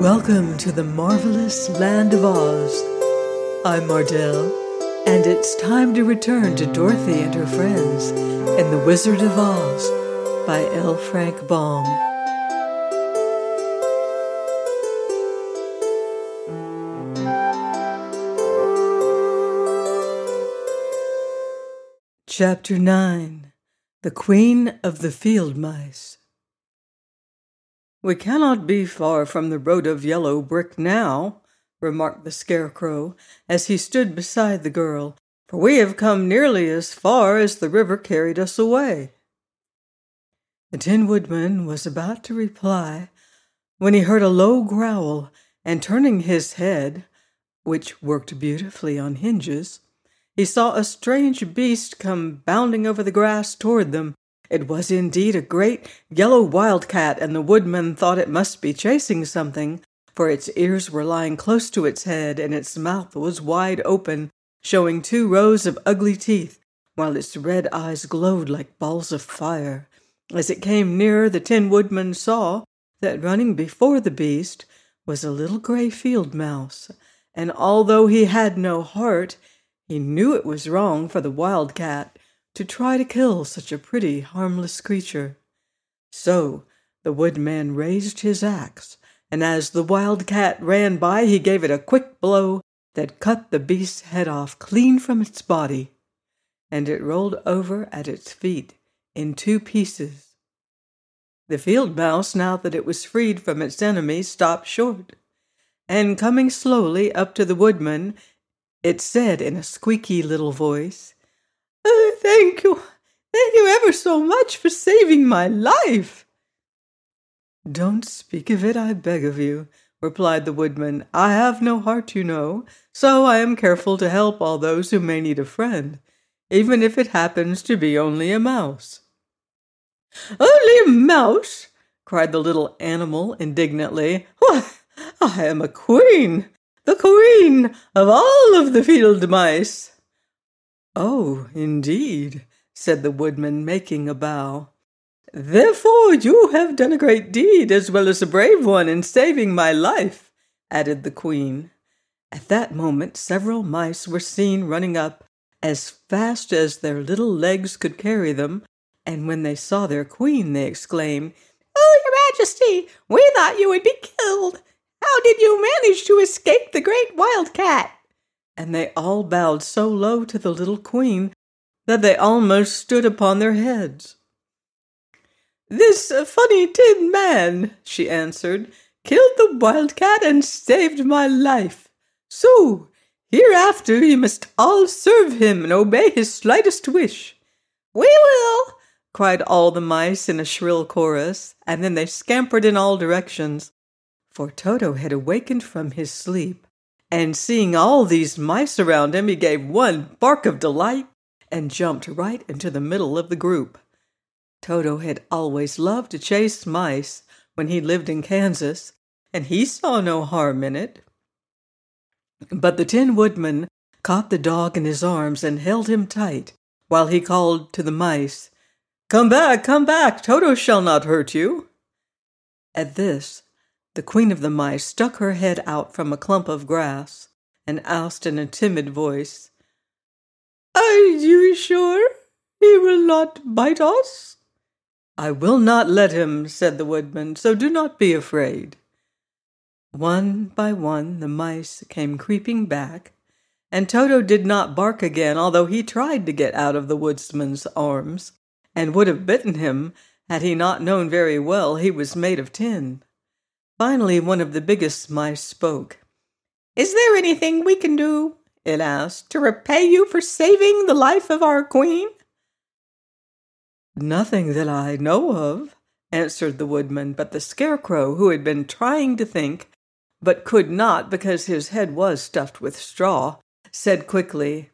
Welcome to the marvelous land of Oz. I'm Mardell, and it's time to return to Dorothy and her friends in The Wizard of Oz by L. Frank Baum. Chapter 9 The Queen of the Field Mice we cannot be far from the road of yellow brick now, remarked the Scarecrow as he stood beside the girl, for we have come nearly as far as the river carried us away. The Tin Woodman was about to reply when he heard a low growl, and turning his head, which worked beautifully on hinges, he saw a strange beast come bounding over the grass toward them it was indeed a great yellow wildcat, and the woodman thought it must be chasing something, for its ears were lying close to its head, and its mouth was wide open, showing two rows of ugly teeth, while its red eyes glowed like balls of fire. As it came nearer, the Tin Woodman saw that running before the beast was a little gray field mouse, and although he had no heart, he knew it was wrong for the wildcat to try to kill such a pretty, harmless creature. So the woodman raised his axe, and as the wild cat ran by, he gave it a quick blow that cut the beast's head off clean from its body, and it rolled over at its feet in two pieces. The field mouse, now that it was freed from its enemy, stopped short, and coming slowly up to the woodman, it said in a squeaky little voice, Oh, thank you. Thank you ever so much for saving my life. Don't speak of it, I beg of you, replied the woodman. I have no heart, you know, so I am careful to help all those who may need a friend, even if it happens to be only a mouse. Only a mouse? cried the little animal indignantly. Why, I am a queen, the queen of all of the field mice. Oh, indeed, said the woodman, making a bow. Therefore you have done a great deed as well as a brave one in saving my life, added the queen. At that moment several mice were seen running up as fast as their little legs could carry them, and when they saw their queen they exclaimed, Oh, your majesty, we thought you would be killed. How did you manage to escape the great wildcat? And they all bowed so low to the little queen that they almost stood upon their heads. This funny tin man, she answered, killed the wildcat and saved my life. So, hereafter ye must all serve him and obey his slightest wish. We will, cried all the mice in a shrill chorus, and then they scampered in all directions, for Toto had awakened from his sleep and seeing all these mice around him, he gave one bark of delight and jumped right into the middle of the group. Toto had always loved to chase mice when he lived in Kansas, and he saw no harm in it. But the Tin Woodman caught the dog in his arms and held him tight while he called to the mice, Come back, come back, Toto shall not hurt you. At this, the queen of the mice stuck her head out from a clump of grass and asked in a timid voice, Are you sure he will not bite us? I will not let him, said the woodman, so do not be afraid. One by one the mice came creeping back, and Toto did not bark again, although he tried to get out of the woodsman's arms, and would have bitten him had he not known very well he was made of tin. Finally, one of the biggest mice spoke. Is there anything we can do, it asked, to repay you for saving the life of our queen? Nothing that I know of, answered the woodman, but the scarecrow, who had been trying to think, but could not because his head was stuffed with straw, said quickly,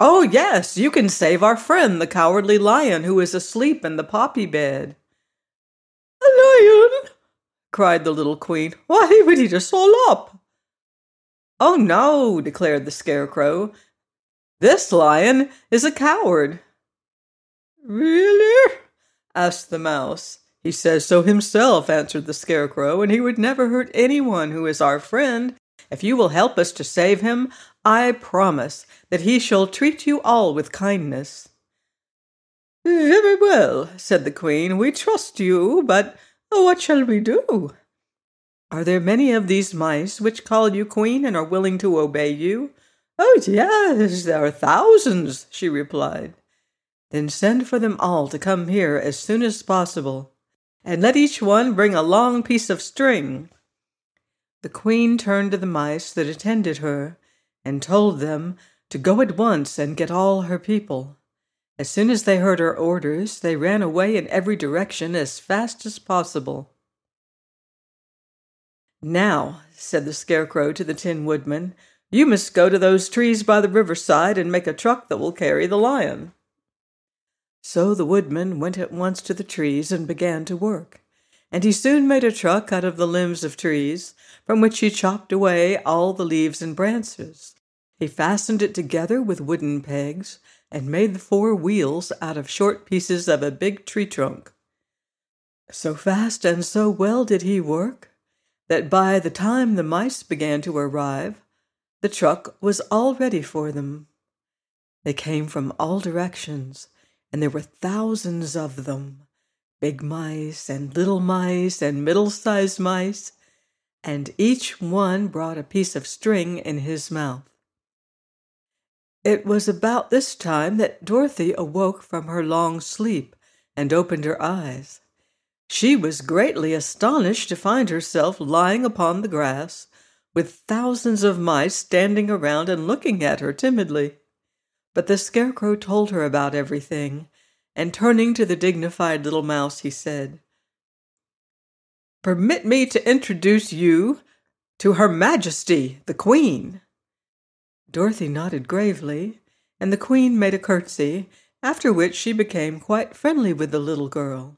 Oh, yes, you can save our friend, the cowardly lion, who is asleep in the poppy bed. Cried the little queen. Why would he just all up? Oh no, declared the scarecrow. This lion is a coward. Really? asked the mouse. He says so himself, answered the Scarecrow, and he would never hurt anyone who is our friend. If you will help us to save him, I promise that he shall treat you all with kindness. Very well, said the Queen. We trust you, but what shall we do? Are there many of these mice which call you Queen and are willing to obey you? Oh, yes, there are thousands, she replied. Then send for them all to come here as soon as possible and let each one bring a long piece of string. The queen turned to the mice that attended her and told them to go at once and get all her people. As soon as they heard her orders, they ran away in every direction as fast as possible. Now, said the Scarecrow to the Tin Woodman, you must go to those trees by the riverside and make a truck that will carry the lion. So the woodman went at once to the trees and began to work. And he soon made a truck out of the limbs of trees, from which he chopped away all the leaves and branches. He fastened it together with wooden pegs, and made the four wheels out of short pieces of a big tree trunk. So fast and so well did he work that by the time the mice began to arrive, the truck was all ready for them. They came from all directions and there were thousands of them big mice and little mice and middle sized mice, and each one brought a piece of string in his mouth. It was about this time that Dorothy awoke from her long sleep and opened her eyes. She was greatly astonished to find herself lying upon the grass, with thousands of mice standing around and looking at her timidly. But the Scarecrow told her about everything, and turning to the dignified little mouse, he said, Permit me to introduce you to Her Majesty, the Queen. Dorothy nodded gravely, and the Queen made a curtsy, after which she became quite friendly with the little girl.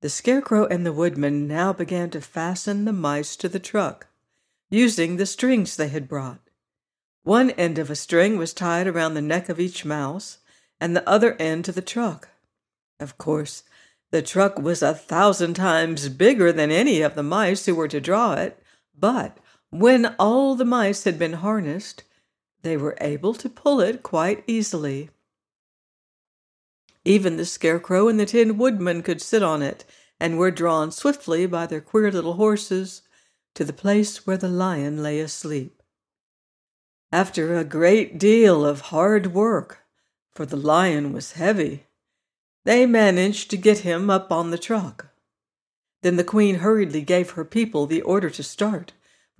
The Scarecrow and the Woodman now began to fasten the mice to the truck, using the strings they had brought. One end of a string was tied around the neck of each mouse, and the other end to the truck. Of course, the truck was a thousand times bigger than any of the mice who were to draw it, but when all the mice had been harnessed, they were able to pull it quite easily. Even the Scarecrow and the Tin Woodman could sit on it, and were drawn swiftly by their queer little horses to the place where the lion lay asleep. After a great deal of hard work, for the lion was heavy. They managed to get him up on the truck. Then the queen hurriedly gave her people the order to start,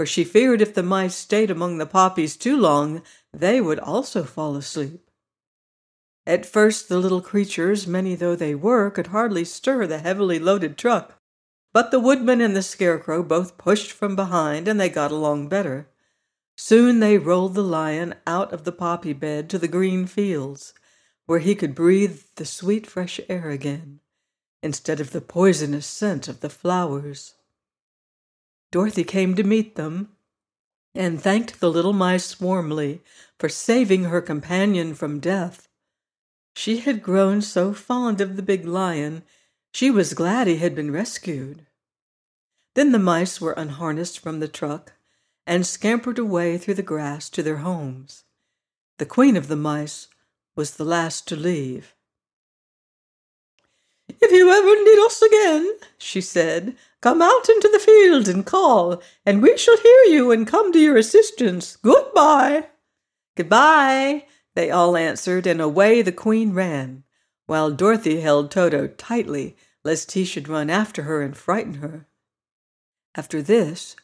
for she feared if the mice stayed among the poppies too long, they would also fall asleep. At first, the little creatures, many though they were, could hardly stir the heavily loaded truck. But the woodman and the scarecrow both pushed from behind, and they got along better. Soon they rolled the lion out of the poppy bed to the green fields, where he could breathe the sweet fresh air again, instead of the poisonous scent of the flowers. Dorothy came to meet them and thanked the little mice warmly for saving her companion from death. She had grown so fond of the big lion, she was glad he had been rescued. Then the mice were unharnessed from the truck and scampered away through the grass to their homes. The queen of the mice was the last to leave. If you ever need us again, she said, come out into the field and call, and we shall hear you and come to your assistance. Goodbye. Goodbye, they all answered, and away the queen ran, while Dorothy held Toto tightly lest he should run after her and frighten her. After this,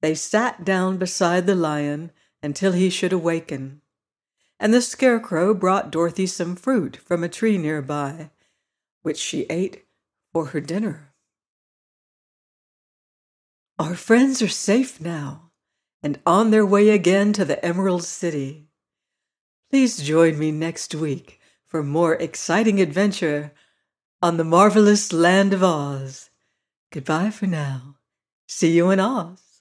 they sat down beside the lion until he should awaken and the Scarecrow brought Dorothy some fruit from a tree nearby, which she ate for her dinner. Our friends are safe now and on their way again to the Emerald City. Please join me next week for more exciting adventure on the marvelous land of Oz. Goodbye for now. See you in Oz.